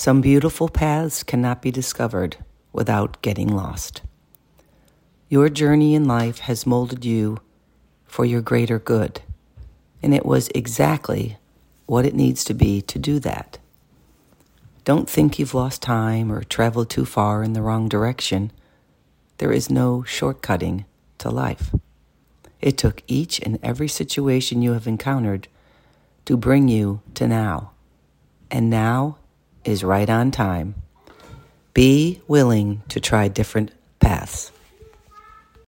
Some beautiful paths cannot be discovered without getting lost. Your journey in life has molded you for your greater good, and it was exactly what it needs to be to do that. Don't think you've lost time or traveled too far in the wrong direction. There is no shortcutting to life. It took each and every situation you have encountered to bring you to now. And now is right on time. Be willing to try different paths.